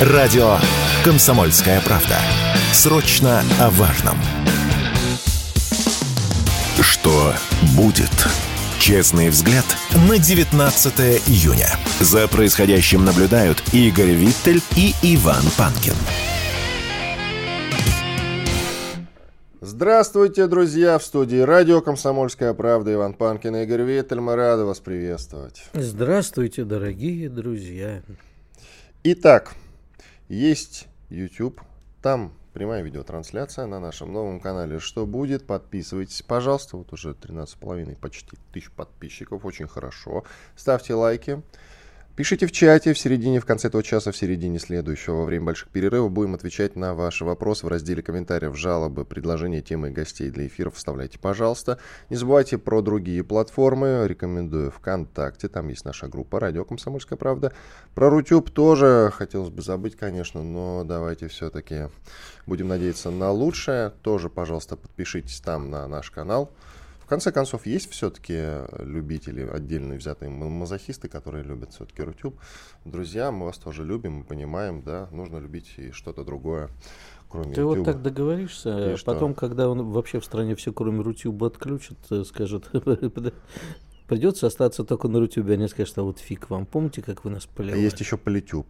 Радио «Комсомольская правда». Срочно о важном. Что будет? Честный взгляд на 19 июня. За происходящим наблюдают Игорь Виттель и Иван Панкин. Здравствуйте, друзья! В студии радио «Комсомольская правда» Иван Панкин и Игорь Виттель. Мы рады вас приветствовать. Здравствуйте, дорогие друзья. Итак, есть YouTube. Там прямая видеотрансляция на нашем новом канале. Что будет? Подписывайтесь, пожалуйста. Вот уже 13,5 почти тысяч подписчиков. Очень хорошо. Ставьте лайки. Пишите в чате в середине, в конце этого часа, в середине следующего, во время больших перерывов будем отвечать на ваши вопросы в разделе комментариев, жалобы, предложения, темы и гостей для эфиров. Вставляйте, пожалуйста. Не забывайте про другие платформы. Рекомендую ВКонтакте. Там есть наша группа «Радио Комсомольская правда». Про Рутюб тоже хотелось бы забыть, конечно, но давайте все-таки будем надеяться на лучшее. Тоже, пожалуйста, подпишитесь там на наш канал. В конце концов, есть все-таки любители, отдельно взятые мазохисты, которые любят все-таки Рутюб. Друзья, мы вас тоже любим, мы понимаем, да, нужно любить и что-то другое, кроме Ты YouTube. вот так договоришься, И а что? потом, когда он вообще в стране все, кроме Рутюба, отключит, э, скажет, придется остаться только на Рутюбе. Они скажут, а вот фиг вам. Помните, как вы нас А поливали? есть еще Политюб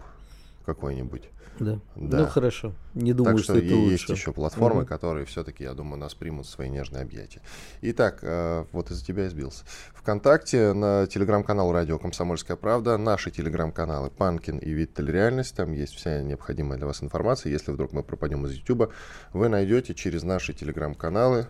какой-нибудь. Да. Да. Ну, хорошо. Не думаю, так что, что, это и лучше. есть еще платформы, Мгм. которые все-таки, я думаю, нас примут в свои нежные объятия. Итак, э, вот из-за тебя я сбился. Вконтакте на телеграм-канал Радио Комсомольская правда, наши телеграм-каналы Панкин и Виттель Реальность, там есть вся необходимая для вас информация. Если вдруг мы пропадем из Ютуба, вы найдете через наши телеграм-каналы,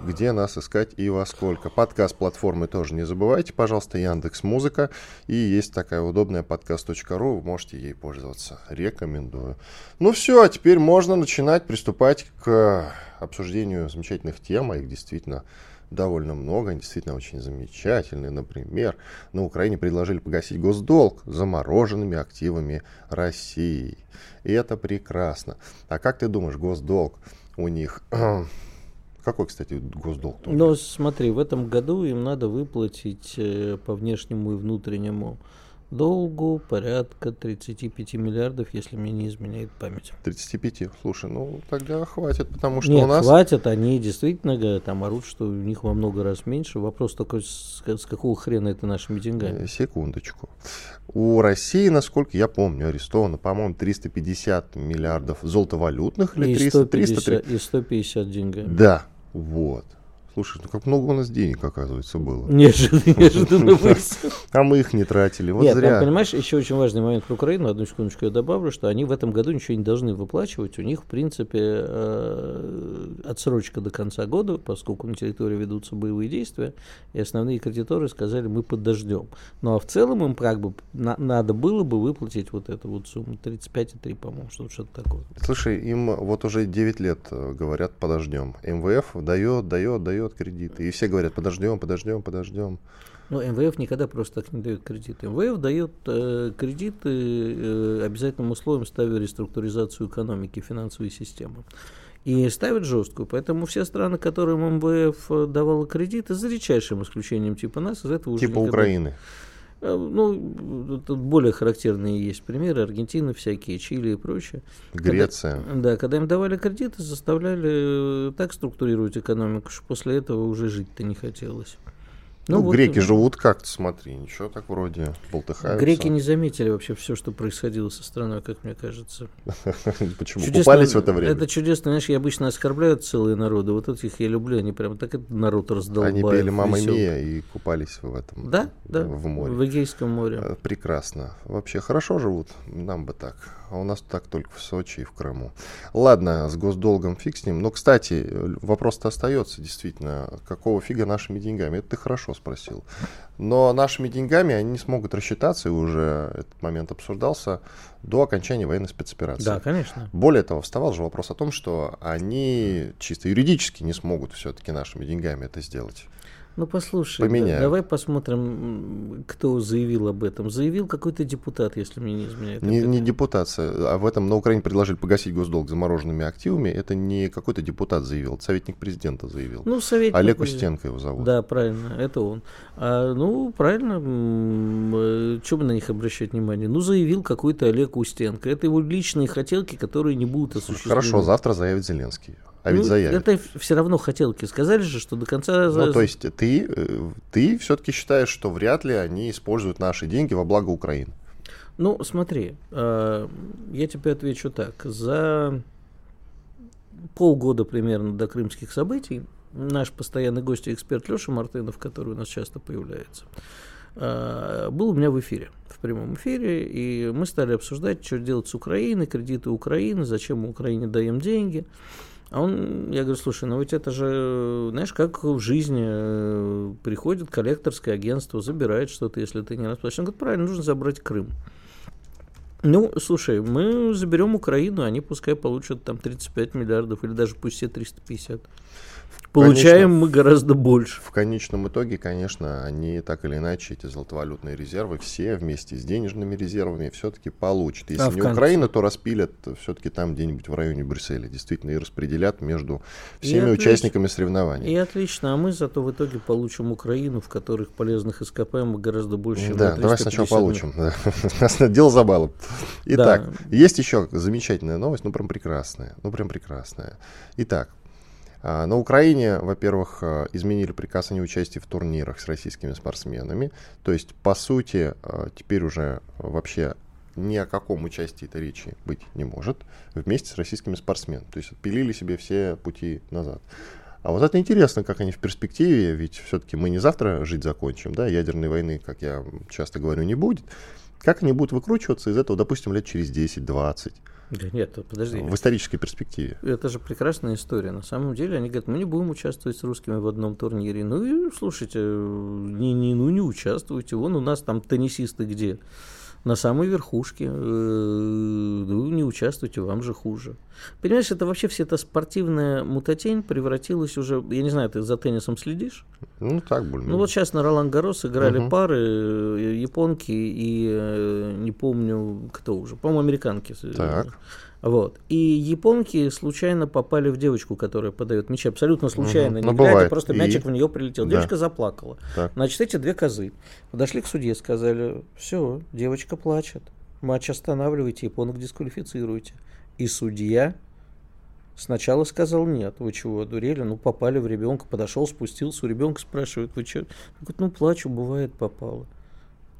где нас искать и во сколько. Подкаст платформы тоже не забывайте, пожалуйста, Яндекс Музыка. И есть такая удобная подкаст.ру, вы можете ей пользоваться. Рекомендую. Ну все, а теперь можно начинать приступать к обсуждению замечательных тем, а их действительно довольно много, они действительно очень замечательные. Например, на Украине предложили погасить госдолг замороженными активами России. И это прекрасно. А как ты думаешь, госдолг у них... Какой, кстати, госдолг? Но смотри, в этом году им надо выплатить э, по внешнему и внутреннему долгу порядка 35 миллиардов, если мне не изменяет память. 35. Слушай, ну тогда хватит, потому что Нет, у нас... хватит, они действительно говорят, там орут, что у них во много раз меньше. Вопрос только, с, с какого хрена это нашими деньгами? Э, Секундочку. У России, насколько я помню, арестовано, по-моему, 350 миллиардов золотовалютных или И 300, 150, 300, и 150 деньгами. Да, вот. Слушай, ну как много у нас денег, оказывается, было. Неожиданно, неожиданно мысль. А мы их не тратили. Вот Нет, зря. там, понимаешь, еще очень важный момент про Украину. Одну секундочку я добавлю, что они в этом году ничего не должны выплачивать. У них, в принципе, э, отсрочка до конца года, поскольку на территории ведутся боевые действия, и основные кредиторы сказали, мы подождем. Ну а в целом им как бы на- надо было бы выплатить вот эту вот сумму 35,3, по-моему, что- что-то такое. Слушай, им вот уже 9 лет э, говорят, подождем. МВФ дает, дает, дает кредиты. И все говорят, подождем, подождем, подождем. Но МВФ никогда просто так не дает кредиты. МВФ дает э, кредиты э, обязательным условием, ставя реструктуризацию экономики, финансовой системы. И ставит жесткую. Поэтому все страны, которым МВФ э, давала кредиты, за редчайшим исключением типа нас, из этого уже Типа никогда- Украины. Э, Ну, тут более характерные есть примеры. Аргентина всякие, Чили и прочее. Греция. Когда, да, когда им давали кредиты, заставляли э, так структурировать экономику, что после этого уже жить-то не хотелось. Ну, вот греки и- живут как-то, смотри, ничего так вроде болтыхаются. Греки не заметили вообще все, что происходило со страной, как мне кажется. Почему? Чудесно- Купались в это время? Это чудесно, знаешь, я обычно оскорбляют целые народы, вот этих я люблю, они прям так этот народ раздолбают. Они пели «Мама весёл». Мия» и купались в этом. Да, да, В море. в Эгейском море. Э, Прекрасно. Вообще хорошо живут, нам бы так. А у нас так только в Сочи и в Крыму. Ладно, с госдолгом фиг с ним. Но, кстати, вопрос-то остается действительно. Какого фига нашими деньгами? Это ты хорошо спросил. Но нашими деньгами они не смогут рассчитаться, и уже этот момент обсуждался, до окончания военной спецоперации. Да, конечно. Более того, вставал же вопрос о том, что они чисто юридически не смогут все-таки нашими деньгами это сделать. Ну, послушай, поменяют. давай посмотрим, кто заявил об этом. Заявил какой-то депутат, если мне не изменяет. Не, не депутация, а в этом на Украине предложили погасить госдолг замороженными активами. Это не какой-то депутат заявил, это советник президента заявил. Ну, советник Олег. Устенко его зовут. Да, правильно, это он. А, ну, правильно, что бы на них обращать внимание? Ну, заявил какой-то Олег Устенко. Это его личные хотелки, которые не будут осуществлены. Хорошо, завтра заявит Зеленский. А ведь Ну, заявит. Это все равно хотелки. Сказали же, что до конца... Ну, то есть ты, э, ты все-таки считаешь, что вряд ли они используют наши деньги во благо Украины? Ну, смотри, э, я тебе отвечу так. За полгода примерно до крымских событий наш постоянный гость и эксперт Леша Мартынов, который у нас часто появляется, э, был у меня в эфире, в прямом эфире, и мы стали обсуждать, что делать с Украиной, кредиты Украины, зачем мы Украине даем деньги. А он, я говорю, слушай, ну ведь это же, знаешь, как в жизни э, приходит коллекторское агентство, забирает что-то, если ты не расплачиваешь. Он говорит, правильно, нужно забрать Крым. Ну, слушай, мы заберем Украину, они пускай получат там 35 миллиардов, или даже пусть все 350. Получаем мы гораздо больше. В конечном итоге, конечно, они так или иначе, эти золотовалютные резервы, все вместе с денежными резервами все-таки получат. Если А не конце? Украина, то распилят все-таки там где-нибудь в районе Брюсселя. Действительно, и распределят между всеми отлично. участниками соревнований. И отлично, а мы зато в итоге получим Украину, в которых полезных ископаемых гораздо больше, Да, давай 350 сначала получим. да. Дело за балом. Итак, Да. есть еще замечательная новость, ну прям прекрасная. Ну прям прекрасная. Итак, а, на Украине, во-первых, а, изменили приказ о неучастии в турнирах с российскими спортсменами. То есть, по сути, а, теперь уже вообще ни о каком участии этой речи быть не может вместе с российскими спортсменами. То есть отпилили себе все пути назад. А вот это интересно, как они в перспективе, ведь все-таки мы не завтра жить закончим, да, ядерной войны, как я часто говорю, не будет. Как они будут выкручиваться из этого, допустим, лет через 10-20 Да нет, подожди. в исторической перспективе? Это же прекрасная история. На самом деле они говорят, мы не будем участвовать с русскими в одном турнире. Ну и слушайте, не, не, ну не участвуйте. Вон у нас там теннисисты где? На самой верхушке. Ну не участвуйте, вам же хуже. Понимаешь, это вообще вся эта спортивная мутатень превратилась уже... Я не знаю, ты за теннисом следишь? Ну, так, более Ну вот сейчас на Ролан Гарос играли Мгм. пары э, японки и э, не помню кто уже, по-моему, американки. Так. Вот. И японки случайно попали в девочку, которая подает мячи. Абсолютно случайно. Мгм. Не Ну, глядя, бывает. просто И? мячик в нее прилетел. Да. Девочка заплакала. Так. Значит, эти две козы подошли к судье, сказали, все, девочка плачет. Матч останавливайте, японок дисквалифицируйте. И судья сначала сказал нет. Вы чего, дурели? Ну, попали в ребенка. Подошел, спустился. У ребенка спрашивают, вы что? Говорит, ну, плачу, бывает, попало.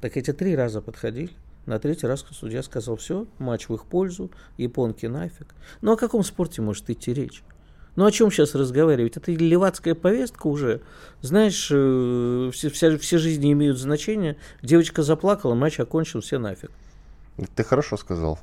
Так эти три раза подходили. На третий раз судья сказал, все, матч в их пользу, японки нафиг. Ну, о каком спорте может идти речь? Ну, о чем сейчас разговаривать? Это левацкая повестка уже. Знаешь, э, все, вся- все жизни имеют значение. Девочка заплакала, матч окончил, все нафиг. Ты хорошо сказал.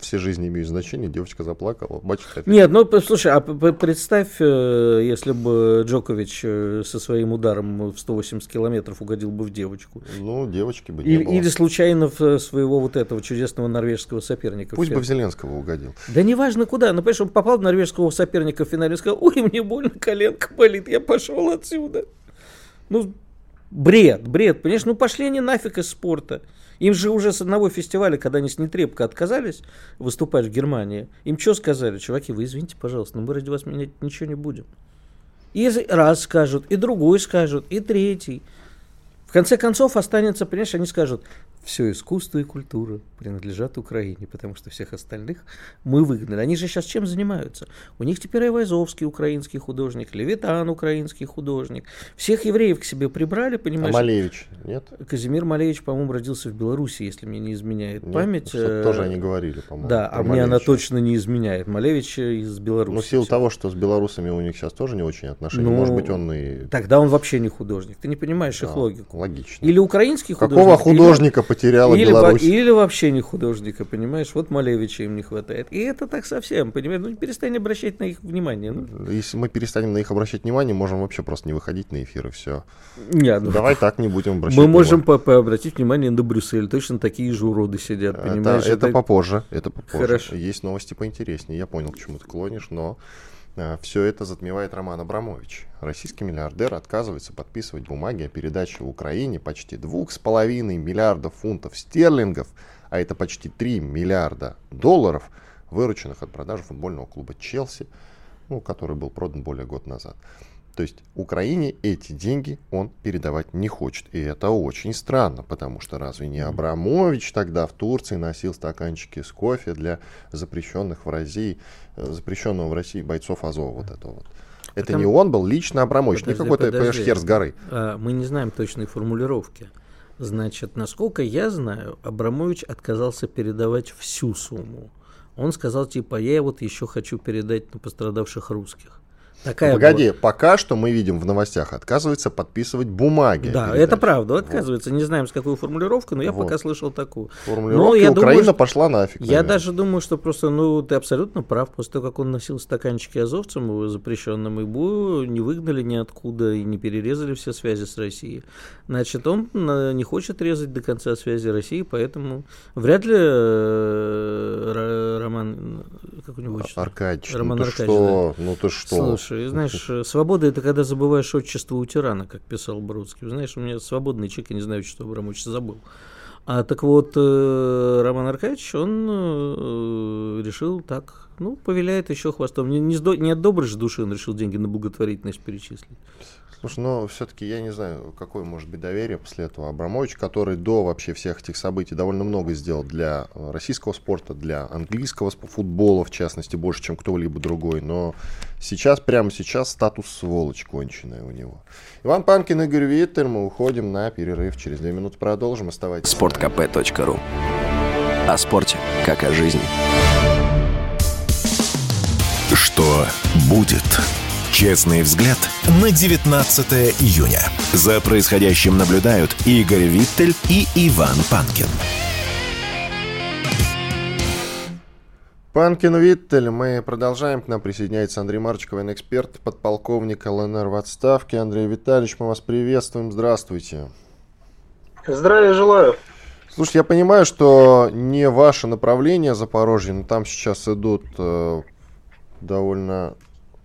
Все жизни имеют значение, девочка заплакала, батюшка. Нет, ну, слушай, а представь, э, если бы Джокович э, со своим ударом в 180 километров угодил бы в девочку. Ну, девочки бы не Или, было. или случайно в э, своего вот этого чудесного норвежского соперника. Пусть в бы в. Зеленского угодил. Да неважно куда. Ну, понимаешь, он попал в норвежского соперника в финале и сказал, ой, мне больно, коленка болит, я пошел отсюда. Ну, бред, бред, понимаешь? Ну, пошли они нафиг из спорта. Им же уже с одного фестиваля, когда они с Нетребко отказались выступать в Германии, им что сказали? Чуваки, вы извините, пожалуйста, но мы ради вас менять ничего не будем. И раз скажут, и другой скажут, и третий. В конце концов останется, понимаешь, они скажут, все искусство и культура принадлежат Украине, потому что всех остальных мы выгнали. Они же сейчас чем занимаются? У них теперь Айвазовский украинский художник, Левитан украинский художник. Всех евреев к себе прибрали, А понимаешь? Малевич, нет? Казимир Малевич, по-моему, родился в Беларуси, если мне не изменяет Нет? память. Э, тоже они говорили, по-моему. Да, а мне она точно не изменяет. Малевич из Беларуси. Ну, в силу того, что с белорусами у них сейчас тоже не очень отношения, Ну, может быть, он и... Тогда он вообще не художник. Ты не понимаешь их Да, логику. Логично. Или украинский художник. Какого или- художника потеряла или, во- Беларусь? или вообще не художника, понимаешь? Вот Малевича им не хватает. И это так совсем, понимаешь? Ну, перестань обращать на их внимание. Ну, Если мы перестанем на них обращать внимание, можем вообще просто не выходить на эфир и все. не, ну, Давай так не будем обращать мы можем по- по- обратить внимание на Брюссель. Точно такие же уроды сидят, понимаешь? Это, это попозже. Это попозже. Хорошо. Есть новости поинтереснее. Я понял, к чему ты клонишь, но Все это затмевает Роман Абрамович. Российский миллиардер отказывается подписывать бумаги о передаче в Украине почти 2,5 миллиардов фунтов стерлингов, а это почти 3 миллиарда долларов, вырученных от продажи футбольного клуба Челси, ну, который был продан более года назад. То есть Украине эти деньги он передавать не хочет. И это очень странно, потому что разве не Абрамович тогда в Турции носил стаканчики с кофе для запрещенных в России, э, запрещенного в России бойцов Азова вот этого вот. Это Потому- не он был, лично Абрамович, Подожди, не какой-то подожди. пешхер с горы. А, Мы не знаем точной формулировки. Значит, насколько я знаю, Абрамович отказался передавать всю сумму. Он сказал, типа, я вот еще хочу передать на пострадавших русских. Такая Погоди, пока что мы видим в новостях, отказывается подписывать бумаги. Да, передаче. это правда, отказывается. Не знаем, с какой формулировкой, но я Вот. пока слышал такую. Формулировки Ну, я думаю, Украина что- пошла нафиг. Я наверное. даже думаю, что просто, ну, ты абсолютно прав. После того, как он носил стаканчики азовцам его запрещенным, ему не выгнали ниоткуда и не перерезали все связи с Россией. Значит, он э, не хочет резать до конца связи России, поэтому вряд ли э, Ро- Роман, как у него отчество? Аркадьевич, Роман ну ты Аркадьевич, что? Ну ты что? Слушай, знаешь, э, свобода это когда забываешь отчество у тирана, как писал Бродский. Знаешь, у меня свободный человек, я не знаю, что Абрамович забыл. А так вот, э, Роман Аркадьевич, он э, решил так, ну, повеляет еще хвостом. Не, не, не от доброй же души он решил деньги на благотворительность перечислить. Слушай, ну все-таки я не знаю, какое может быть доверие после этого Абрамович, который до вообще всех этих событий довольно много сделал для э, российского спорта, для английского футбола, в частности, больше, чем кто-либо другой. Но сейчас, прямо сейчас, статус сволочь конченая у него. Иван Панкин, Игорь Виттер, мы уходим на перерыв. Через две минуты продолжим. Оставайтесь. sportkp.ru О спорте, как о жизни. Что будет? Честный взгляд на 19 июня. За происходящим наблюдают Игорь Виттель и Иван Панкин. Панкин Виттель, мы продолжаем. К нам присоединяется Андрей Марчиков, эксперт, подполковник ЛНР в отставке. Андрей Витальевич, мы вас приветствуем. Здравствуйте. Здравия желаю. Слушай, я понимаю, что не ваше направление Запорожье, но там сейчас идут э, довольно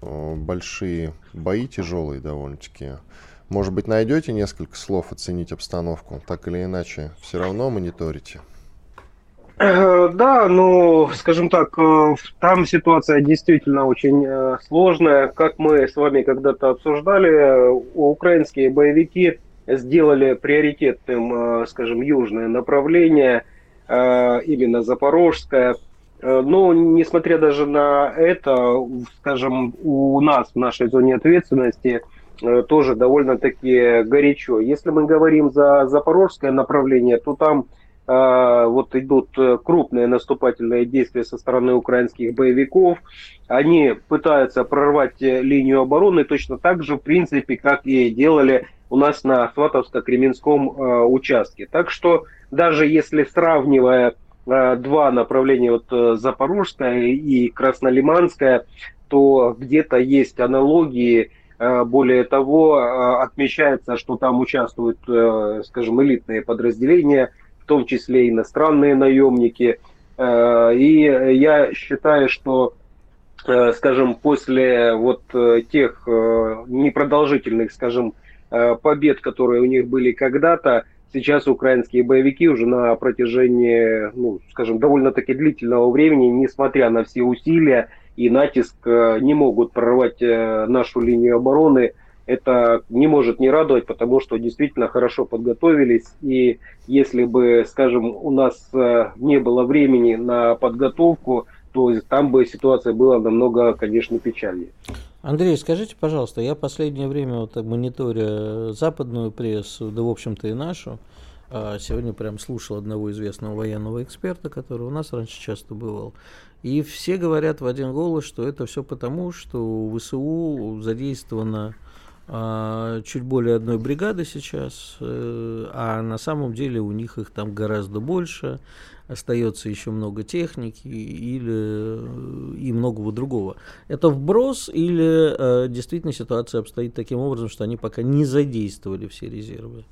большие бои, тяжелые довольно-таки. Может быть, найдете несколько слов оценить обстановку? Так или иначе, все равно мониторите. Э, Да, ну, скажем так, э, там ситуация действительно очень э, сложная. Как мы с вами когда-то обсуждали, э, украинские боевики сделали приоритетным, э, скажем, южное направление, э, именно Запорожское. Э, Но, несмотря даже на это, скажем, у нас в нашей зоне ответственности э, тоже довольно-таки горячо. Если мы говорим за запорожское направление, то там э, вот идут крупные наступательные действия со стороны украинских боевиков. Они пытаются прорвать линию обороны точно так же, в принципе, как и делали у нас на Сватовско-Кременском участке. Так что даже если сравнивая два направления, вот э, Запорожское и Краснолиманское, то где-то есть аналогии. Э, Более того, э, отмечается, что там участвуют, э, скажем, элитные подразделения, в том числе иностранные наемники. Э, И я считаю, что, э, скажем, после вот э, тех э, непродолжительных, скажем, э, побед, которые у них были когда-то, сейчас украинские боевики уже на протяжении, ну, скажем, довольно-таки длительного времени, несмотря на все усилия и натиск, э, не могут прорвать э, нашу линию обороны. Это не может не радовать, потому что действительно хорошо подготовились. И если бы, скажем, у нас э, не было времени на подготовку, то там бы ситуация была намного, конечно, печальнее. Андрей, скажите, пожалуйста, я последнее время вот мониторя западную прессу, да, в общем-то, и нашу, а, сегодня прям слушал одного известного военного эксперта, который у нас раньше часто бывал, и все говорят в один голос, что это все потому, что у ВСУ задействовано чуть более одной бригады сейчас, э, а на самом деле у них их там гораздо больше, остается еще много техники или э, и многого другого. Это вброс или э, действительно ситуация обстоит таким образом, что они пока не задействовали все резервы?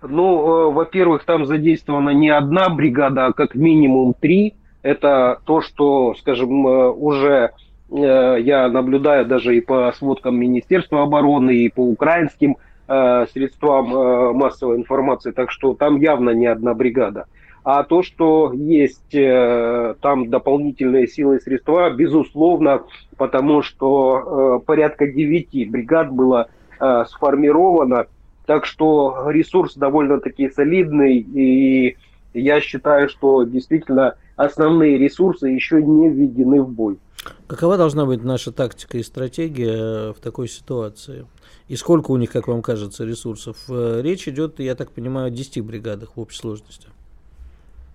Ну, во-первых, там задействована не одна бригада, а как минимум три. Это то, что, скажем, уже я наблюдаю даже и по сводкам Министерства обороны, и по украинским средствам массовой информации, так что там явно не одна бригада. А то, что есть там дополнительные силы и средства, безусловно, потому что порядка девяти бригад было сформировано, так что ресурс довольно-таки солидный, и я считаю, что действительно основные ресурсы еще не введены в бой. Какова должна быть наша тактика и стратегия в такой ситуации? И сколько у них, как вам кажется, ресурсов? Э, речь идет, я так понимаю, о 10 бригадах в общей сложности.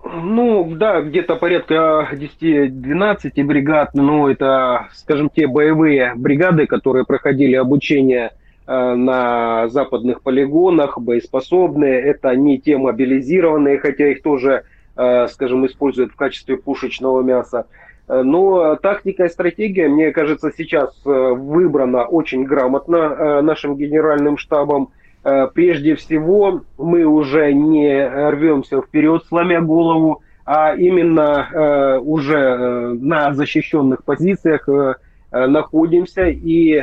Ну, да, где-то порядка 10-12 бригад, но это, скажем, те боевые бригады, которые проходили обучение Э, на западных полигонах, боеспособные. Это не те мобилизированные, хотя их тоже, э, скажем, используют в качестве пушечного мяса. Э, но тактика и стратегия, мне кажется, сейчас выбрана очень грамотно нашим генеральным штабом. Прежде всего, мы уже не рвемся вперед, сломя голову, а именно уже на защищенных позициях находимся и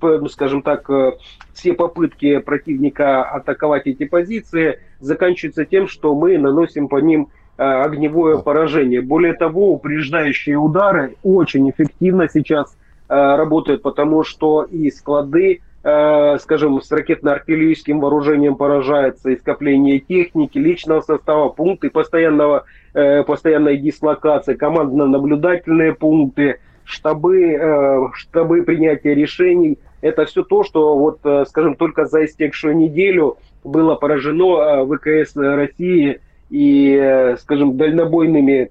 ну, скажем так, э, все попытки противника атаковать эти позиции заканчиваются тем, что мы наносим по ним э, огневое поражение. Более того, упреждающие удары очень эффективно сейчас э, работают, потому что и склады, скажем, с ракетно-артиллерийским вооружением поражаются, и скопление техники, личного состава, пункты постоянного, постоянной дислокации, командно-наблюдательные пункты, штабы, штабы принятия решений – это все то, что, вот, э, скажем, только за истекшую неделю было поражено э, ВКС России и, скажем, дальнобойными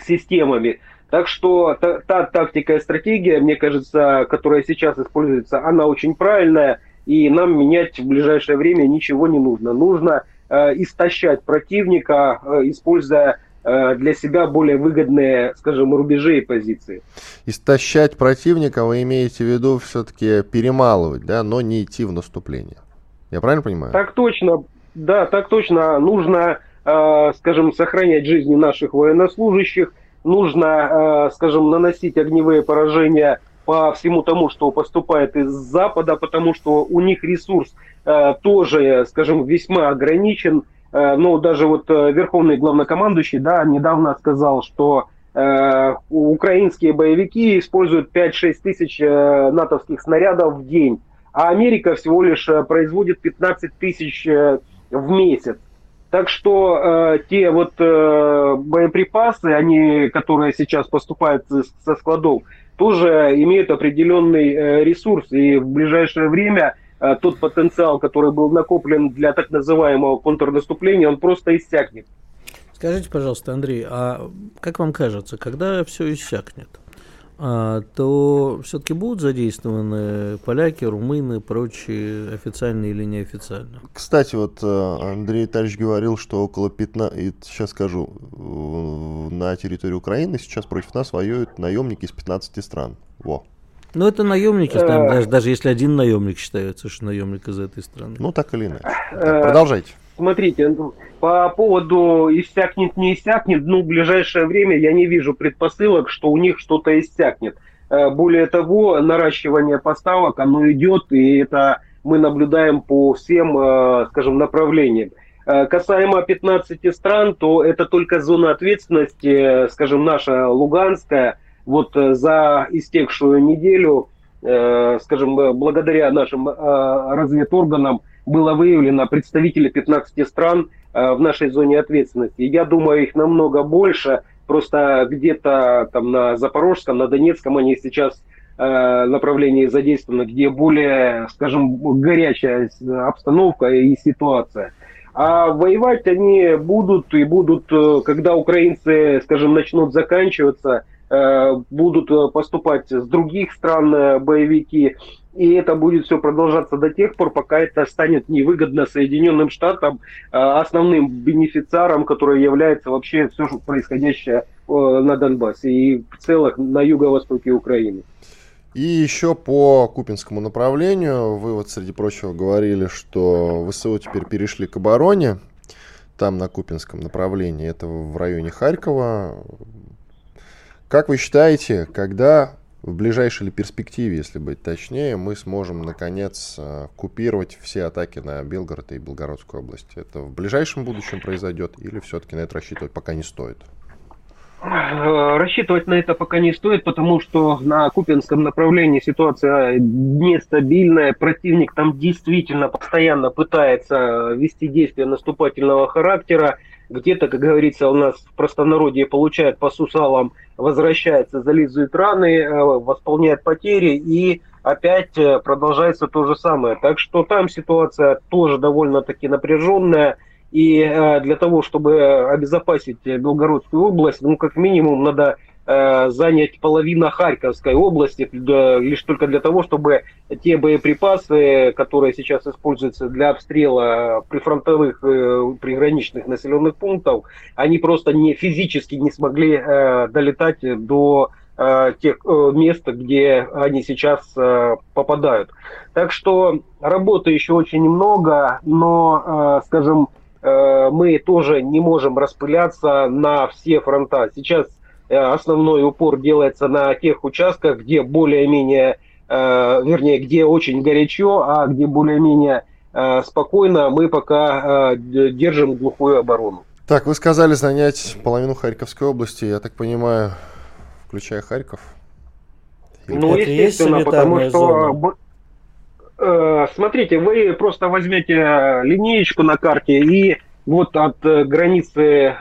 системами. Так что та, та тактика и стратегия, мне кажется, которая сейчас используется, она очень правильная, и нам менять в ближайшее время ничего не нужно. Нужно э, истощать противника, э, используя Э, для себя более выгодные, скажем, рубежи и позиции. Истощать противника вы имеете в виду все-таки перемалывать, да, но не идти в наступление. Я правильно понимаю? Так точно, да, так точно. Нужно, скажем, сохранять жизни наших военнослужащих, нужно, э, скажем, наносить огневые поражения по всему тому, что поступает из Запада, потому что у них ресурс тоже, скажем, весьма ограничен, Э, ну, даже вот э, верховный главнокомандующий, да, недавно сказал, что э, украинские боевики используют 5-6 тысяч э, натовских снарядов в день, а Америка всего лишь э, производит 15 тысяч э, в месяц. Так что э, те вот э, боеприпасы, они, которые сейчас поступают со складов, тоже имеют определенный э, ресурс. И в ближайшее время Э, тот потенциал, который был накоплен для так называемого контрнаступления, он просто иссякнет. Скажите, пожалуйста, Андрей, а как вам кажется, когда все иссякнет, то все-таки будут задействованы поляки, румыны, прочие официальные или неофициально? Кстати, вот э, Андрей Витальевич говорил, что около 15, сейчас скажу, на территории Украины сейчас против нас воюют наемники из 15 стран. Во. Ну, это наемники, там, даже, даже если один наемник считается, что наемник из этой страны. Ну, так или иначе. Так, продолжайте. Смотрите, по поводу иссякнет, не иссякнет, ну, в ближайшее время я не вижу предпосылок, что у них что-то иссякнет. Э, более того, наращивание поставок, оно идет, и это мы наблюдаем по всем, э, скажем, направлениям. Э, касаемо 15 стран, то это только зона ответственности, скажем, наша Луганская – вот за истекшую неделю, скажем, благодаря нашим разведорганам было выявлено представители 15 стран в нашей зоне ответственности. Я думаю, их намного больше, просто где-то там на Запорожском, на Донецком они сейчас направлении задействованы, где более, скажем, горячая обстановка и ситуация. А воевать они будут и будут, когда украинцы, скажем, начнут заканчиваться, Э, будут э, поступать с других стран э, боевики. И это будет все продолжаться до тех пор, пока это станет невыгодно Соединенным Штатам, основным бенефициаром, который является вообще все происходящее на Донбассе и в целом на юго-востоке Украины. И еще по Купинскому направлению, вы вот, среди прочего, говорили, что ВСУ теперь перешли к обороне, там на Купинском направлении, это в районе Харькова, Как вы считаете, когда в ближайшей перспективе, если быть точнее, мы сможем наконец э, купировать все атаки на Белгород и Белгородскую область? Это в ближайшем будущем произойдет или все-таки на это рассчитывать пока не стоит? Э, рассчитывать на это пока не стоит, потому что на Купинском направлении ситуация нестабильная. Противник там действительно постоянно пытается вести действия наступательного характера. Где-то, как говорится, у нас в простонародье получает по сусалам возвращается, зализывает раны, э, восполняет потери и опять э, продолжается то же самое. Так что там ситуация тоже довольно-таки напряженная. И э, для того, чтобы обезопасить Белгородскую область, ну, как минимум, надо занять половина Харьковской области лишь только для того, чтобы те боеприпасы, которые сейчас используются для обстрела прифронтовых э, приграничных населенных пунктов, они просто не физически не смогли э, долетать до тех мест, где они сейчас попадают. Так что работы еще очень много, но, скажем, мы тоже не можем распыляться на все фронта. Сейчас Э, основной упор делается на тех участках, где более-менее, э, вернее, где очень горячо, а где более-менее э, спокойно, мы пока держим глухую оборону. Так, вы сказали занять половину Харьковской области, я так понимаю, включая Харьков? Ну, Это естественно, потому что... Зона? Смотрите, вы просто возьмете линеечку на карте и вот от границы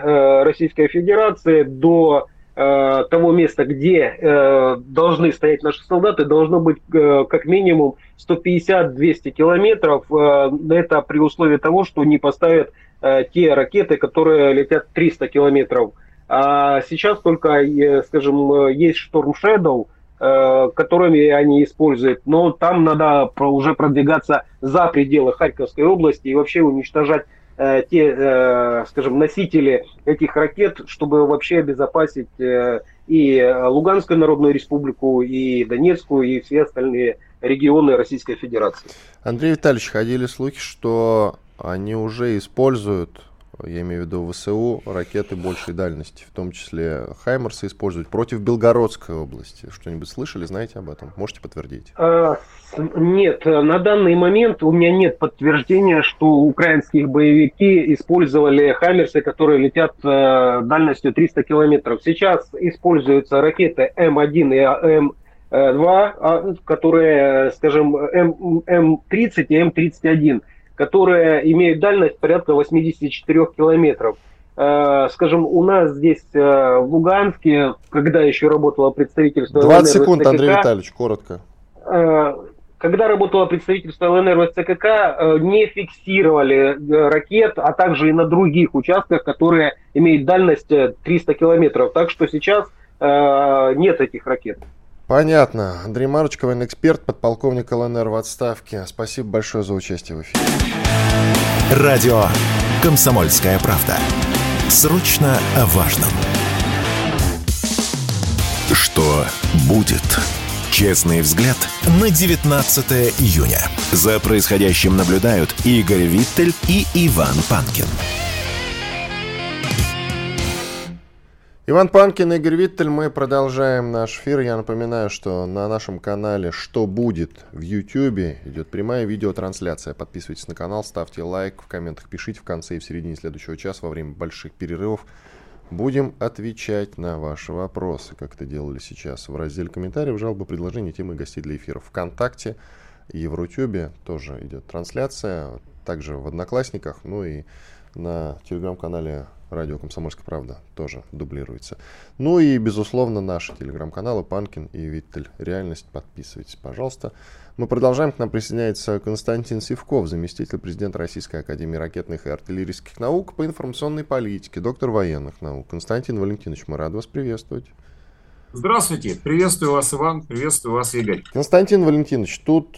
Российской Федерации до Э, того места, где э, должны стоять наши солдаты, должно быть э, как минимум 150-200 километров. Э, это при условии того, что не поставят э, те ракеты, которые летят 300 километров. А сейчас только, э, скажем, есть Storm Shadow, э, которыми они используют, но там надо уже продвигаться за пределы Харьковской области и вообще уничтожать Э, те, э, скажем, носители этих ракет, чтобы вообще обезопасить э, и Луганскую Народную Республику, и Донецкую, и все остальные регионы Российской Федерации. Андрей Витальевич, ходили слухи, что они уже используют я имею в виду ВСУ, ракеты большей дальности, в том числе Хаймерсы используют против Белгородской области. Что-нибудь слышали, знаете об этом? Можете подтвердить? А, нет, на данный момент у меня нет подтверждения, что украинские боевики использовали Хаймерсы, которые летят э, дальностью 300 километров. Сейчас используются ракеты М1 и М2, а, которые, скажем, М, М30 и М31 которые имеют дальность порядка 84 километров. Э, скажем, у нас здесь э, в Луганске, когда еще работало представительство 20 ЛНР секунд, Андрей Витальевич, коротко. Э, когда работало представительство ЛНР в СЦКК, не фиксировали ракет, а также и на других участках, которые имеют дальность 300 километров. Так что сейчас нет этих ракет. Понятно. Андрей Марочка, военный эксперт, подполковник ЛНР в отставке. Спасибо большое за участие в эфире. Радио «Комсомольская правда». Срочно о важном. Что будет? Честный взгляд на 19 июня. За происходящим наблюдают Игорь Виттель и Иван Панкин. Иван Панкин, Игорь Виттель, мы продолжаем наш эфир. Я напоминаю, что на нашем канале «Что будет» в YouTube идет прямая видеотрансляция. Подписывайтесь на канал, ставьте лайк, в комментах пишите в конце и в середине следующего часа во время больших перерывов. Будем отвечать на ваши вопросы, как это делали сейчас в разделе комментариев, жалобы, предложения, темы гостей для эфира. Вконтакте и в Рутюбе тоже идет трансляция, также в Одноклассниках, ну и на телеграм-канале радио «Комсомольская правда» тоже дублируется. Ну и, безусловно, наши телеграм-каналы «Панкин» и «Виттель. Реальность». Подписывайтесь, пожалуйста. Мы продолжаем. К нам присоединяется Константин Сивков, заместитель президента Российской Академии ракетных и артиллерийских наук по информационной политике, доктор военных наук. Константин Валентинович, мы рады вас приветствовать. Здравствуйте. Приветствую вас, Иван. Приветствую вас, Игорь. Константин Валентинович, тут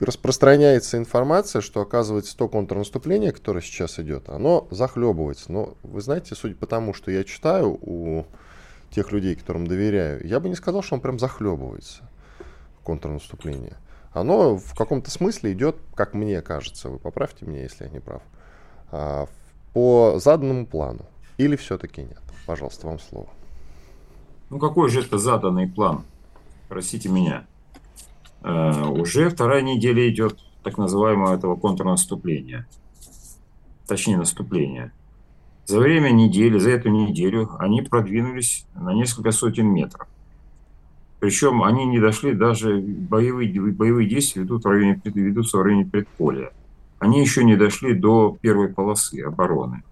распространяется информация, что, оказывается, то контрнаступление, которое сейчас идет, оно захлебывается. Но вы знаете, судя по тому, что я читаю у тех людей, которым доверяю, я бы не сказал, что он прям захлебывается, контрнаступление. Оно в каком-то смысле идет, как мне кажется, вы поправьте меня, если я не прав, а, по заданному плану. Или все-таки нет? Пожалуйста, вам слово. Ну какой же это заданный план? Простите меня. Э, уже вторая неделя идет так называемого этого контрнаступления. Точнее, наступления. За время недели, за эту неделю они продвинулись на несколько сотен метров. Причем они не дошли даже, боевые, боевые действия ведут в районе, ведутся в районе предполя. Они еще не дошли до первой полосы обороны.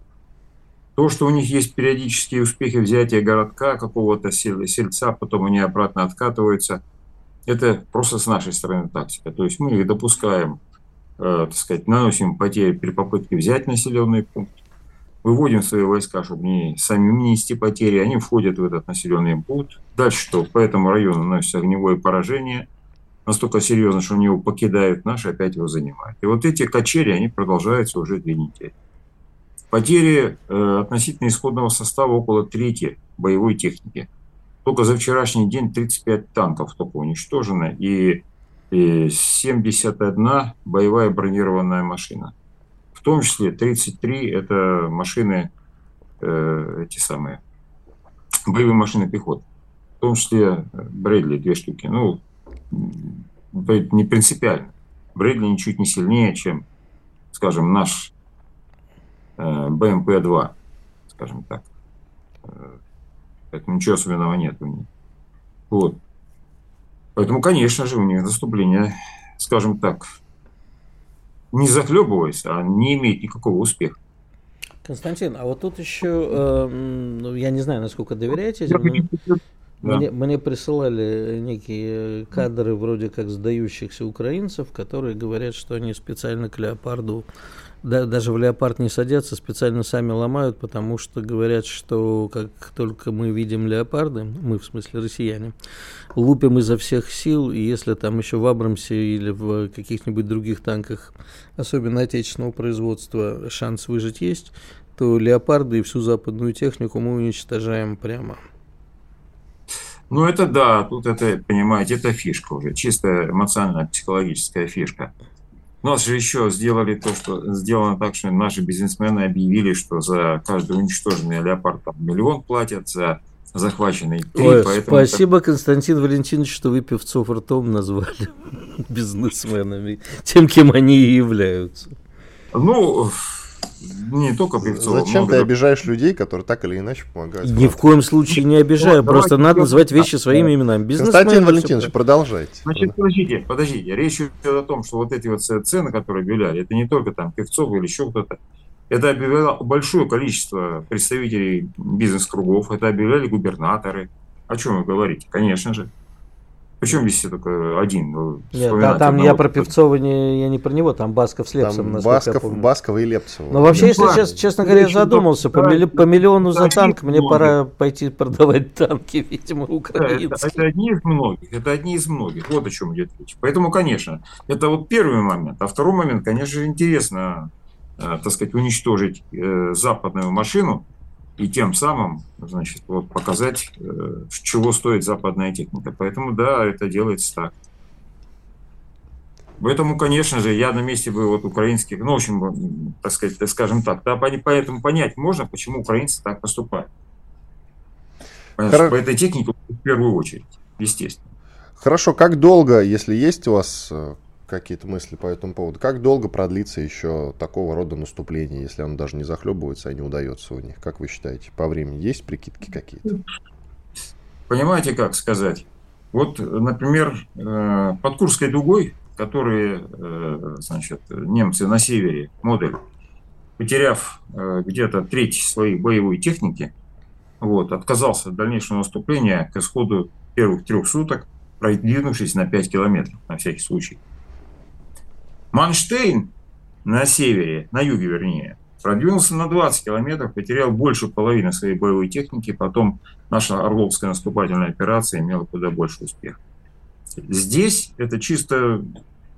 То, что у них есть периодические успехи взятия городка, какого-то сельца, потом они обратно откатываются, это просто с нашей стороны тактика. То есть мы допускаем, э, так сказать, наносим потери при попытке взять населенный пункт, выводим свои войска, чтобы не самим не нести потери, они входят в этот населенный пункт. Дальше что? По этому району наносится огневое поражение, настолько серьезно, что они его покидают, наши опять его занимают. И вот эти качели, они продолжаются уже две недели. Потери э, относительно исходного состава около трети боевой техники. Только за вчерашний день 35 танков только уничтожено и, и 71 боевая бронированная машина. В том числе 33 это машины, э, эти самые, боевые машины пехоты. В том числе э, Брэдли две штуки. Ну, не принципиально. Брэдли ничуть не сильнее, чем, скажем, наш э, БМП-2, скажем так. Поэтому ничего особенного нет у них. Вот. Поэтому, конечно же, у них наступление, скажем так, не захлебываясь, а не имеет никакого успеха. Константин, а вот тут еще, э, ну, я не знаю, насколько доверяете этим, мне, мне присылали некие кадры вроде как сдающихся украинцев, которые говорят, что они специально к леопарду да, даже в леопард не садятся, специально сами ломают, потому что говорят, что как только мы видим леопарды, мы в смысле россияне, лупим изо всех сил, и если там еще в Абрамсе или в каких-нибудь других танках, особенно отечественного производства, шанс выжить есть, то леопарды и всю западную технику мы уничтожаем прямо. Ну, это да, тут это, понимаете, это фишка уже, чисто эмоциональная, психологическая фишка. У нас же еще сделали то, что сделано так, что наши бизнесмены объявили, что за каждый уничтоженный леопард там, миллион платят, за захваченный три. Ой, поэтому спасибо, Константин Валентинович, что вы певцов ртом назвали бизнесменами, тем, кем они и являются. Ну, не только певцов. Зачем много... ты обижаешь людей, которые так или иначе помогают? Ни в коем случае не обижаю, ну, просто надо называть вещи своими именами. Константин Валентинович, продолжайте. Значит, подождите, подождите. Речь идет о том, что вот эти вот цены, которые объявляли, это не только там певцов или еще кто-то. Это объявляло большое количество представителей бизнес-кругов, это объявляли губернаторы. О чем вы говорите? Конечно же. Причем здесь только один? Ну, Нет, да, там я про Певцова, не, я не про него, там Басков с Лепсом. Там Басков, Баскова и Лепцева. Но вообще, если честно, честно говоря, я задумался, по, милли, по миллиону за танк мне пора пойти продавать танки, видимо, украинские. Это, это одни из многих, это одни из многих, вот о чем идет речь. Поэтому, конечно, это вот первый момент. А второй момент, конечно же, интересно, э, так сказать, уничтожить э, западную машину, и тем самым, значит, вот показать, э, чего стоит западная техника. Поэтому, да, это делается так. Поэтому, конечно же, я на месте бы вот украинских, ну, в общем, так сказать, скажем так, да, поэтому понять можно, почему украинцы так поступают. Хорошо. По этой технике в первую очередь, естественно. Хорошо, как долго, если есть у вас э, какие-то мысли по этому поводу. Как долго продлится еще такого рода наступление, если оно даже не захлебывается, а не удается у них? Как вы считаете, по времени есть прикидки какие-то? Понимаете, как сказать? Вот, например, э, под Курской дугой, которые, э, значит, немцы на севере, модуль, потеряв э, где-то треть своей боевой техники, вот, отказался от дальнейшего наступления к исходу первых трех суток, продвинувшись на 5 километров, на всякий случай. Манштейн на севере, на юге вернее, продвинулся на 20 километров, потерял больше половины своей боевой техники, потом наша Орловская наступательная операция имела куда больше успеха. Здесь это чисто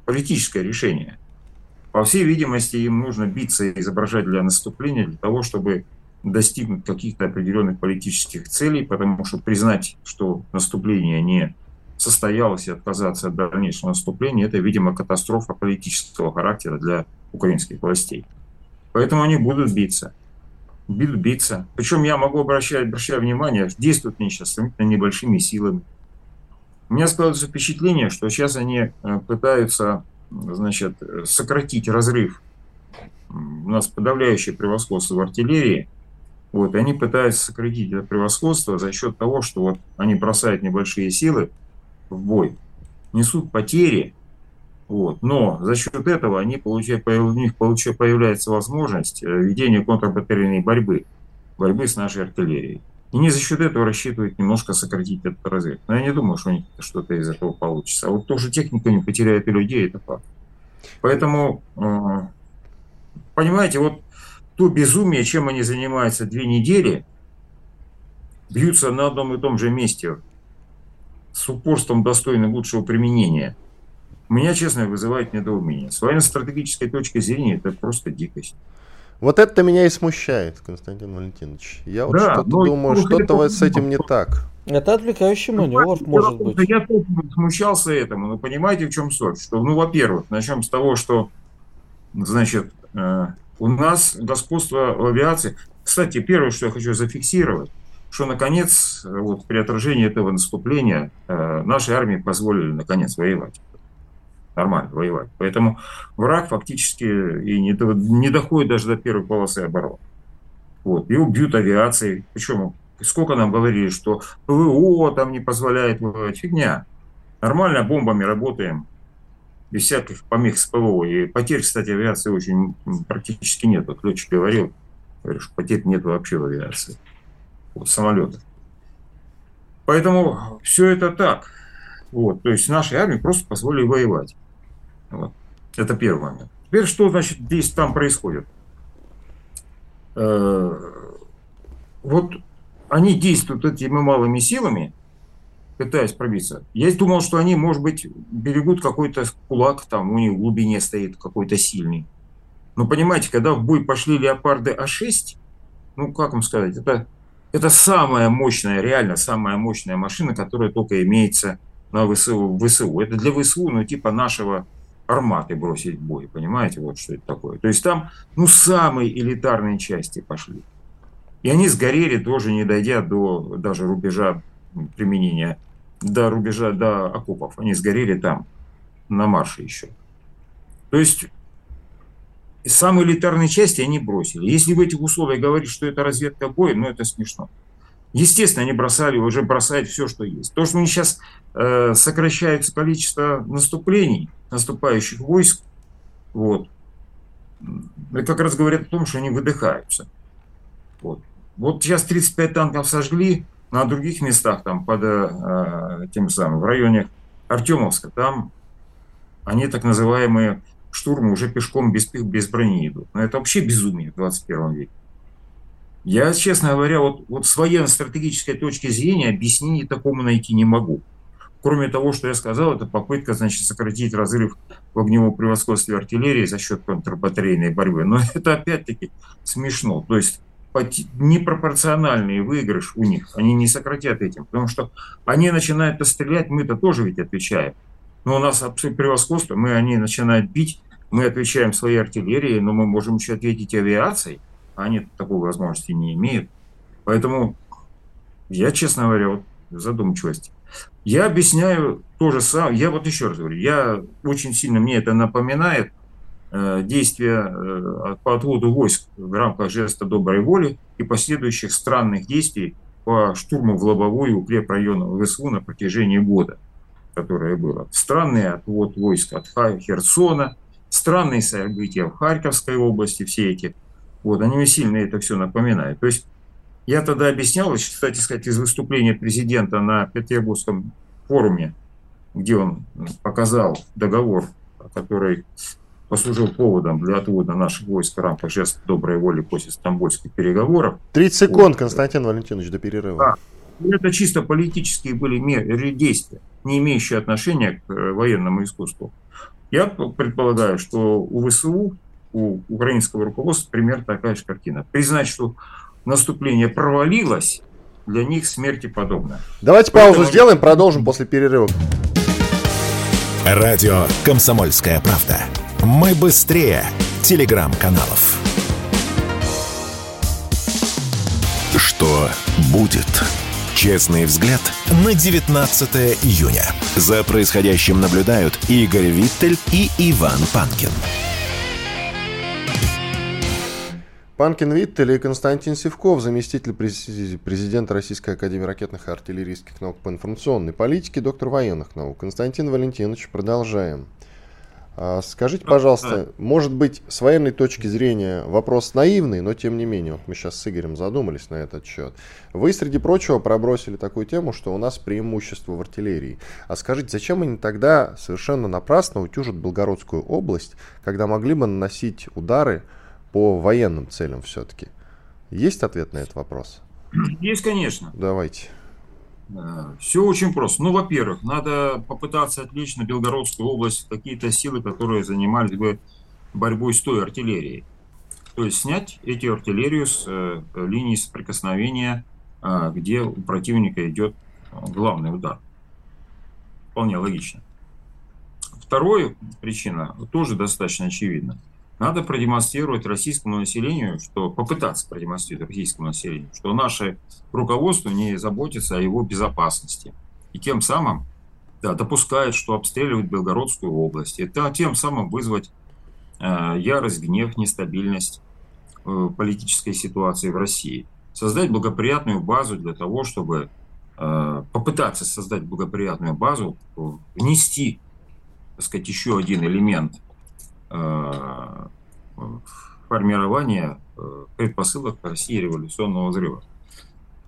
политическое решение. По всей видимости, им нужно биться и изображать для наступления, для того, чтобы достигнуть каких-то определенных политических целей, потому что признать, что наступление не состоялось и отказаться от дальнейшего наступления, это, видимо, катастрофа политического характера для украинских властей. Поэтому они будут биться. биться. Причем я могу обращать, обращать внимание, действуют они сейчас сравнительно небольшими силами. У меня складывается впечатление, что сейчас они э, пытаются значит, сократить разрыв. У нас подавляющее превосходство в артиллерии. Вот, они пытаются сократить это превосходство за счет того, что вот они бросают небольшие силы в бой, несут потери, вот, но за счет этого они получают, у них получают, появляется возможность э, ведения контрбатарейной борьбы, борьбы с нашей артиллерией. И не за счет этого рассчитывают немножко сократить этот разрыв. Но я не думаю, что у них что-то из этого получится. А вот то, что техника не потеряет и людей, это факт. Поэтому, э, понимаете, вот то безумие, чем они занимаются две недели, бьются на одном и том же месте с упорством достойным лучшего применения, меня, честно, вызывает недоумение. С военно-стратегической точки зрения это просто дикость. Вот это меня и смущает, Константин Валентинович. Я вот да, что-то думаю, что-то с этим не так. Это отвлекающий маневр, ну, может быть. Я тоже смущался этому, но понимаете, в чем суть? Что, ну, во-первых, начнем с того, что, значит, э, у нас господство в авиации. Кстати, первое, что я хочу зафиксировать, что, наконец, вот при отражении этого наступления э, нашей армии позволили, наконец, воевать нормально воевать. Поэтому враг фактически и не, не доходит даже до первой полосы обороны. Вот. Его бьют авиацией. Причем сколько нам говорили, что ПВО там не позволяет воевать. Фигня. Нормально бомбами работаем. Без всяких помех с ПВО. И потерь, кстати, авиации очень практически нет. Вот летчик говорил, говорит, что потерь нет вообще в авиации. Самолетов. Поэтому все это так. Вот, то есть нашей армии просто позволили воевать. Вот. Это первый момент. Теперь что значит здесь там происходит? Э, вот они действуют этими малыми силами, пытаясь пробиться. Я думал, что они, может быть, берегут какой-то кулак, там у них в глубине стоит какой-то сильный. Но понимаете, когда в бой пошли леопарды А6, ну, как вам сказать, это, это самая мощная, реально самая мощная машина, которая только имеется на ВСУ. ВСУ. Это для ВСУ, ну, типа нашего арматы бросить в бой, понимаете, вот что это такое. То есть там, ну, самые элитарные части пошли. И они сгорели тоже, не дойдя до даже рубежа применения, до рубежа, до окопов. Они сгорели там, на марше еще. То есть самые элитарные части они бросили. Если в этих условиях говорить, что это разведка боя, ну это смешно. Естественно, они бросали, уже бросают все, что есть. То, что у них сейчас э, сокращается количество наступлений, наступающих войск, вот, это как раз говорят о том, что они выдыхаются. Вот, вот сейчас 35 танков сожгли, на других местах, там, под э, тем самым, в районе Артемовска, там они так называемые штурмы уже пешком без, без брони идут. Но это вообще безумие в 21 веке. Я, честно говоря, вот, вот с военно-стратегической точки зрения объяснений такому найти не могу. Кроме того, что я сказал, это попытка, значит, сократить разрыв в огневом превосходстве артиллерии за счет контрбатарейной борьбы. Но это опять-таки смешно. То есть непропорциональный выигрыш у них, они не сократят этим, потому что они начинают стрелять, мы-то тоже ведь отвечаем. Но у нас абсолютно превосходство, мы они начинают бить, мы отвечаем своей артиллерией, но мы можем еще ответить авиацией они такой возможности не имеют. Поэтому я, честно говоря, вот задумчивость. Я объясняю то же самое. Я вот еще раз говорю, я очень сильно, мне это напоминает э, действия э, по отводу войск в рамках жеста доброй воли и последующих странных действий по штурму в лобовую укрепрайона ВСУ на протяжении года, которое было. Странный отвод войск от Херсона, странные события в Харьковской области, все эти вот, они мне сильно это все напоминают. То есть я тогда объяснял, кстати сказать, из выступления президента на Петербургском форуме, где он показал договор, который послужил поводом для отвода наших войск в рамках жеста доброй воли после стамбульских переговоров. 30 секунд, вот. Константин Валентинович, до перерыва. Да. Это чисто политические были меры, действия, не имеющие отношения к э, военному искусству. Я предполагаю, что у ВСУ у украинского руководства примерно такая же картина. Признать, что наступление провалилось, для них смерти подобно. Давайте Поэтому... паузу сделаем, продолжим после перерыва. Радио «Комсомольская правда». Мы быстрее телеграм-каналов. Что будет? Честный взгляд на 19 июня. За происходящим наблюдают Игорь Виттель и Иван Панкин. Панкин Виттель и Константин Севков, заместитель президента Российской Академии ракетных и артиллерийских наук по информационной политике, доктор военных наук. Константин Валентинович, продолжаем. А, скажите, пожалуйста, может быть, с военной точки зрения вопрос наивный, но тем не менее, вот мы сейчас с Игорем задумались на этот счет. Вы, среди прочего, пробросили такую тему, что у нас преимущество в артиллерии. А скажите, зачем они тогда совершенно напрасно утюжат Белгородскую область, когда могли бы наносить удары по военным целям все-таки? Есть ответ на этот вопрос? Есть, конечно. Давайте. Э, Все очень просто. Ну, во-первых, надо попытаться отвлечь на Белгородскую область какие-то силы, которые занимались бы борьбой с той артиллерией. То есть снять эти артиллерию с э, линии соприкосновения, э, где у противника идет главный удар. Вполне логично. Вторая причина тоже достаточно очевидна. Надо продемонстрировать российскому населению, что попытаться продемонстрировать российскому населению, что наше руководство не заботится о его безопасности. И тем самым да, допускает, что обстреливают Белгородскую область. Это тем самым вызвать э, ярость, гнев, нестабильность э, политической ситуации в России. Создать благоприятную базу для того, чтобы э, попытаться создать благоприятную базу, внести, так сказать, еще один элемент – формирования э, предпосылок России революционного взрыва.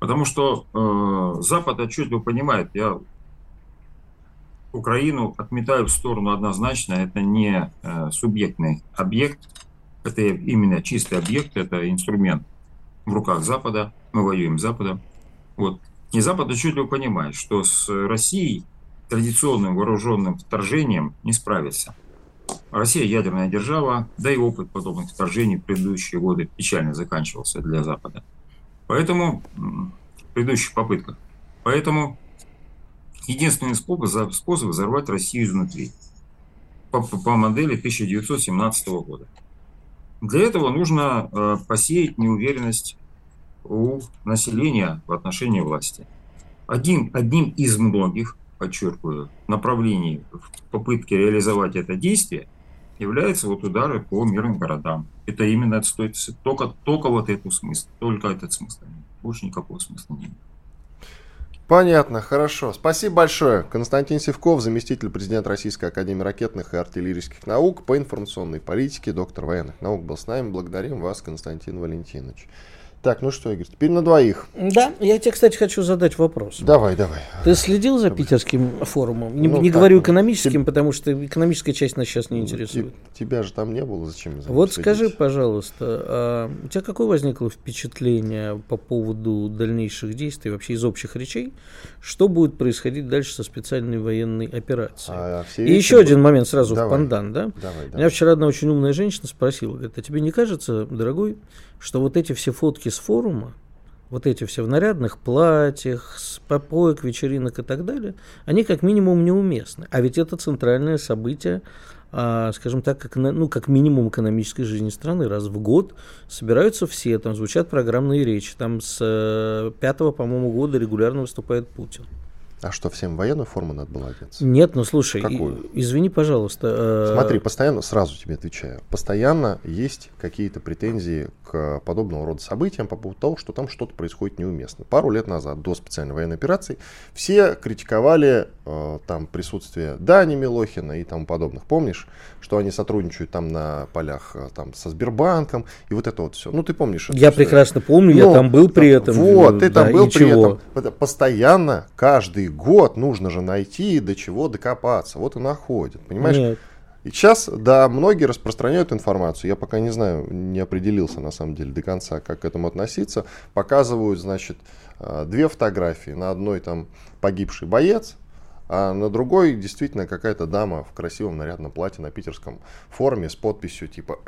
Потому что э, Запад отчетливо понимает, я Украину отметаю в сторону однозначно, это не э, субъектный объект, это именно чистый объект, это инструмент в руках Запада, мы воюем с Западом. Вот. И Запад отчетливо понимает, что с Россией традиционным вооруженным вторжением не справится. Россия ядерная держава, да и опыт подобных вторжений в предыдущие годы печально заканчивался для Запада. Поэтому, в предыдущих попытках, поэтому единственный способ, способ взорвать Россию изнутри по, по модели 1917 года. Для этого нужно э, посеять неуверенность у населения в отношении власти. Один, одним из многих, подчеркиваю, направлений в попытке реализовать это действие являются вот удары по мирным городам. Это именно стоит только, только вот эту смысл, только этот смысл. Больше никакого смысла нет. Понятно, хорошо. Спасибо большое. Константин Севков, заместитель президента Российской Академии ракетных и артиллерийских наук по информационной политике, доктор военных наук был с нами. Благодарим вас, Константин Валентинович. Так, ну что, Игорь, теперь на двоих. Да, я тебе, кстати, хочу задать вопрос. Давай, давай. Ты следил за питерским форумом? Не, ну, не говорю экономическим, Теб... потому что экономическая часть нас сейчас не ну, интересует. Тебя же там не было, зачем Вот следить? скажи, пожалуйста, а у тебя какое возникло впечатление по поводу дальнейших действий, вообще из общих речей, что будет происходить дальше со специальной военной операцией? А, а И еще один момент сразу давай. в пандан, да? Давай, давай. Меня вчера одна очень умная женщина спросила, говорит, а тебе не кажется, дорогой, что вот эти все фотки с форума, вот эти все в нарядных платьях, с попоек, вечеринок и так далее, они как минимум неуместны. А ведь это центральное событие, а, скажем так, как, ну, как минимум экономической жизни страны. Раз в год собираются все, там звучат программные речи. Там с э, пятого, по-моему, года регулярно выступает Путин. А что, всем военную форму надо было одеться? Нет, ну слушай, Какую? извини, пожалуйста. Э... Смотри, постоянно, сразу тебе отвечаю, постоянно есть какие-то претензии к подобного рода событиям по поводу того, что там что-то происходит неуместно. Пару лет назад, до специальной военной операции, все критиковали э, там присутствие Дани Милохина и тому подобных. Помнишь, что они сотрудничают там на полях э, там, со Сбербанком и вот это вот все. Ну, ты помнишь. Я прекрасно помню, Но, я там был при этом. Вот, ты там да, был при чего? этом. Постоянно, каждый год нужно же найти, до чего докопаться. Вот и находят, понимаешь? Нет. И сейчас, да, многие распространяют информацию, я пока не знаю, не определился на самом деле до конца, как к этому относиться, показывают, значит, э, две фотографии, на одной там погибший боец, А на другой действительно какая-то дама в красивом нарядном платье на питерском форуме с подписью типа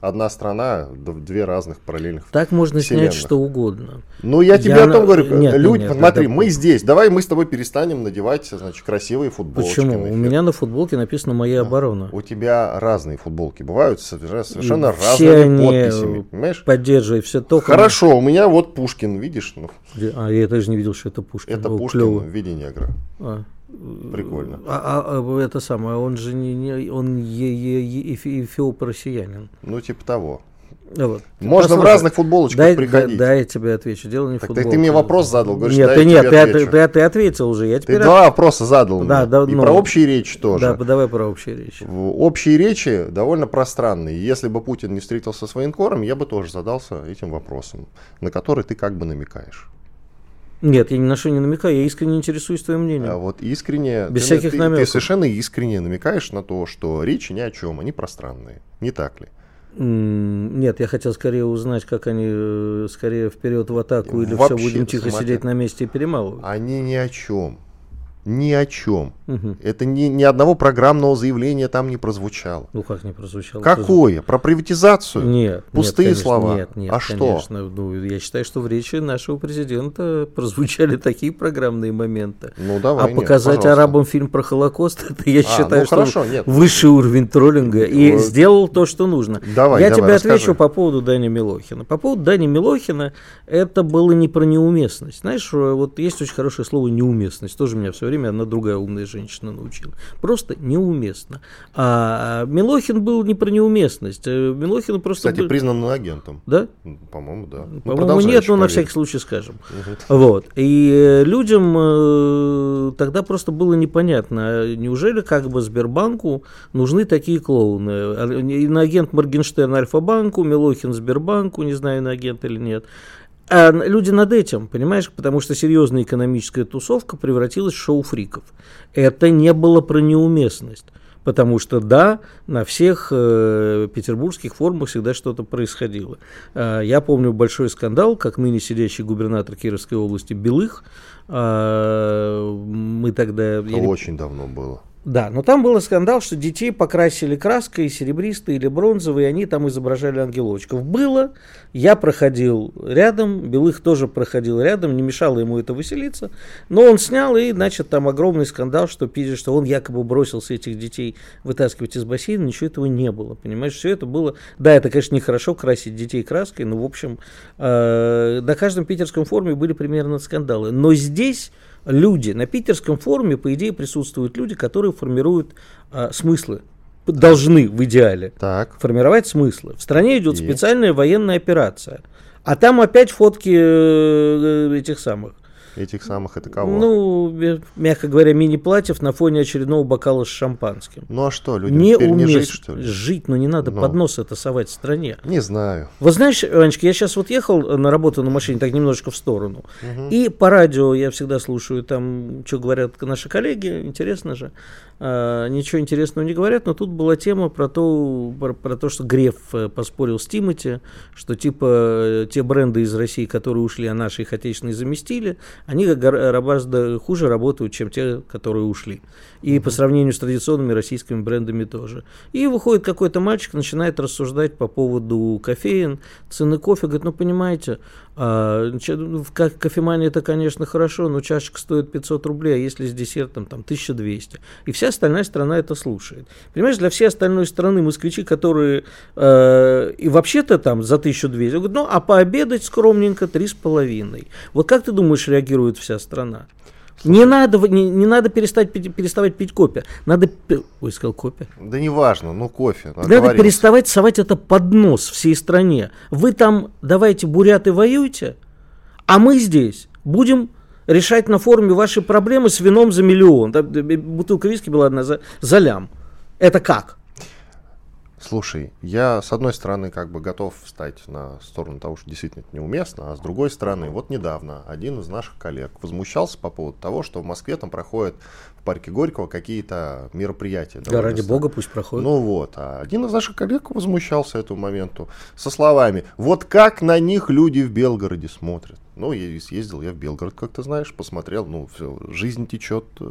одна страна, две разных параллельных Так можно вселенных. снять что угодно. Ну, я тебе Я о том говорю. нет, Люди, нет, смотри, это- мы здесь. Давай мы с тобой перестанем надевать, значит, красивые футболки. Почему? У меня на футболке написано «Моя оборона». У тебя разные футболки бывают совершенно, совершенно Все разными подписями. Понимаешь? Поддерживай все то. Хорошо, у меня вот Пушкин, видишь? Ну, А, я даже не видел, что это Пушкин. это О, Пушкин клево. в виде негра. А. Прикольно. А, а, а, это самое, он же не, не- он е- е- е- эфи- эфиоп-россиянин. Ну, типа того. Вот. Можно в Послушай, разных футболочках дай, приходить. Да, я тебе отвечу. Дело не в Так ты, футболке. ты мне вопрос задал, говоришь, Нет, ты, нет, ты, отвечу. ты, ты ответил уже. Я Ты теперь два вопроса задал Да, мне. да, И ну, про общие речи тоже. Да, давай про общие речи. В- Общие речи довольно пространные. Если бы Путин не встретился с военкором, я бы тоже задался этим вопросом, на который ты как бы намекаешь. Нет, я ни на что не намекаю, я искренне интересуюсь твоим мнением. А вот искренне... Без ты, всяких ты- намеков. Ты совершенно искренне намекаешь на то, что речи ни о чем, они пространные. Не так ли? Нет, я хотел скорее узнать, как они э, скорее вперед в атаку или все Вообще, будем тихо смотри. сидеть на месте и перемалывать. Они ни о чем. Ни о чем. Мгм. Это ни, ни одного программного заявления там не прозвучало. Ну как не прозвучало? Какое? Про приватизацию? Нет. Пустые нет, конечно, слова. Нет, нет, А что? конечно. Ну, я считаю, что в речи нашего президента прозвучали такие программные моменты. Ну давай. а нет, показать пожалуйста. арабам фильм про Холокост, это я А, считаю, ну что хорошо, нет. высший уровень троллинга. И Вот. сделал то, что нужно. Давай, я давай, тебе расскажи. отвечу по поводу Дани Милохина. По поводу Дани Милохина, это было не про неуместность. Знаешь, вот есть очень хорошее слово неуместность. Тоже меня все время одна другая умная женщина научила. Просто неуместно. А Милохин был не про неуместность. Э, Милохин просто... Кстати, был- признан агентом. Да? По-моему, да. Ну, По-моему, продолжай нет, но на всякий случай скажем. Вот. И э, людям э, тогда просто было непонятно, а неужели как бы Сбербанку нужны такие клоуны? А, Иноагент Моргенштерн Альфа-банку, Милохин Сбербанку, не знаю, иноагент или нет. А люди над этим, понимаешь, потому что серьезная экономическая тусовка превратилась в шоу фриков. Это не было про неуместность. Потому что, да, на всех э, петербургских форумах всегда что-то происходило. А, я помню большой скандал, как ныне сидящий губернатор Кировской области Белых. а, мы тогда... я Это не очень давно было. Да, но там был скандал, что детей покрасили краской серебристой или бронзовой, и они там изображали ангелочков. Было, я проходил рядом, Белых тоже проходил рядом, не мешало ему это выселиться, но он снял, и, значит, там огромный скандал, что что он якобы бросился этих детей вытаскивать из бассейна, ничего этого не было, понимаешь, все это было, да, это, конечно, нехорошо красить детей краской, но, в общем, э, на каждом питерском форуме были примерно скандалы, но здесь люди, на питерском форуме, по идее, присутствуют люди, которые формируют а, смыслы, должны в идеале Так. формировать смыслы. В стране идет И? специальная военная операция, а там опять фотки э, этих самых. Этих самых это кого? Ну, мягко говоря, мини-платьев на фоне очередного бокала с шампанским. Ну а что, людям не теперь не жить, что ли? жить, но не надо Ну. совать в стране. Не знаю. Вот знаешь, Анечка, я сейчас вот ехал на работу на машине, так немножечко в сторону, и по радио я всегда слушаю там, что говорят наши коллеги, интересно же. А, ничего интересного не говорят, но тут была тема про то, про, про то, что Греф э, поспорил с Тимати, что типа э, те бренды из России, которые ушли, а наши их отечественные заместили, они гора- гораздо хуже работают, чем те, которые ушли. И по сравнению с традиционными российскими брендами тоже. И выходит какой-то мальчик, начинает рассуждать по поводу кофеин, цены кофе, говорит, ну понимаете, а, ну, в ка- кофемании это, конечно, хорошо, но чашечка стоит 500 рублей, а если с десертом там 1200. И вся остальная страна это слушает. Понимаешь, для всей остальной страны москвичи, которые э, и вообще-то там за 1200, говорят, ну а пообедать скромненько 3,5. Вот как ты думаешь, реагирует вся страна? Не надо, не, не надо перестать, пить- переставать пить кофе. Надо... Ой, сказал кофе. Да неважно, ну кофе. Надо оговорился. переставать совать это под нос всей стране. Вы там, давайте, буряты, воюйте, а мы здесь будем решать на форуме ваши проблемы с вином за миллион. Бутылка виски была одна за, за лям. Это как? Слушай, я с одной стороны как бы готов встать на сторону того, что действительно это неуместно, а с другой стороны, вот недавно один из наших коллег возмущался по поводу того, что в Москве там проходят в парке Горького какие-то мероприятия. Да, ради странные. бога пусть проходит. Ну вот, а один из наших коллег возмущался этому моменту со словами, вот как на них люди в Белгороде смотрят. Ну, я съездил я в Белгород, как ты знаешь, посмотрел, ну, все, жизнь течет, э,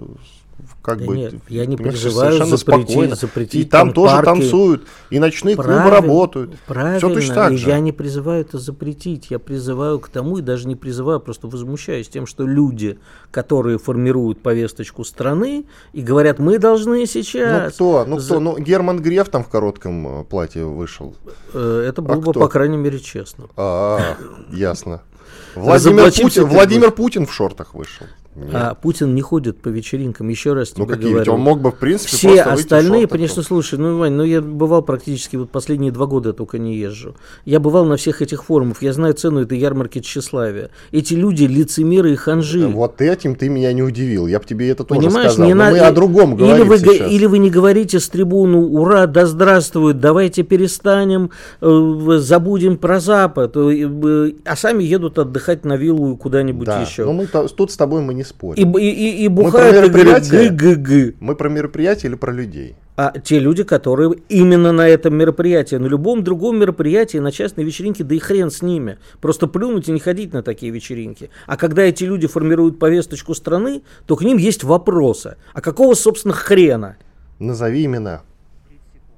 как Да бы... нет, я не призываю совершенно запретить- спокойно. запретить И там, там тоже парки. танцуют, и ночные клубы Правильно, работают. Правильно. Все точно так же. Я не призываю это запретить. Я призываю к тому, и даже не призываю, а просто возмущаюсь тем, что люди, которые формируют повесточку страны и говорят, мы должны Ну сейчас. кто? Ну за- кто? Ну Герман Греф там в коротком э, платье вышел. Э, Это было бы, кто? по крайней мере, честно. А, ясно. Владимир Путин, Владимир Путин в шортах вышел. Нет. А Путин не ходит по вечеринкам, еще раз тебе ну какие? говорю. Ведь он мог бы, в принципе, Все остальные, конечно, слушай, ну, Вань, ну я бывал практически вот последние два года я только не езжу. Я бывал на всех этих форумах, я знаю цену этой ярмарки тщеславия. Эти люди лицемеры и ханжи. Вот этим ты меня не удивил. Я бы тебе это тоже Понимаешь, сказал. не Но мы о другом или говорим вы, сейчас. или вы не говорите с трибуну «Ура, да здравствует, давайте перестанем, э, забудем про Запад», э, э, а сами едут отдыхать на виллу куда-нибудь Да, еще. но мы то- тут с тобой мы не спорим. и, и, и про бухают и говорят мероприятие? «г-г-г». Мы про мероприятие или про людей? А те люди, которые именно на этом мероприятии, на любом другом мероприятии, на частной вечеринке, да и хрен с ними. Просто плюнуть и не ходить на такие вечеринки. А когда эти люди формируют повесточку страны, то к ним есть вопросы. А какого, собственно, хрена? Назови имена.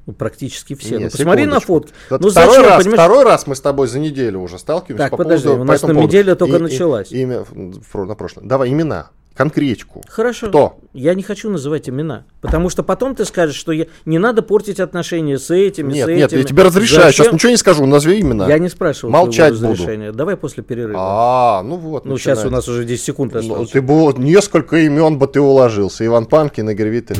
Ну, практически все. Нет, ну, посмотри на фотки. Вот ну, второй, зачем, раз, понимаешь? второй раз мы с тобой за неделю уже сталкиваемся Так, по подожди, поводу... у по нас этому на неделя только И- и- началась. Имя в- в- на прошлое. Давай имена, конкретику. Хорошо. Кто? Я не хочу называть имена. Потому что потом ты скажешь, что я... не надо портить отношения с этими, Нет, с нет, этими. я тебе разрешаю. Зачем? Сейчас ничего не скажу, назови имена. Я не спрашивал Молчать твоего буду. разрешения. Давай после перерыва. А, ну вот. ну, сейчас у начинается. нас уже 10 секунд Ну, осталось. ты бы несколько имен бы ты уложился. Иван Панкин, Игорь Виттель.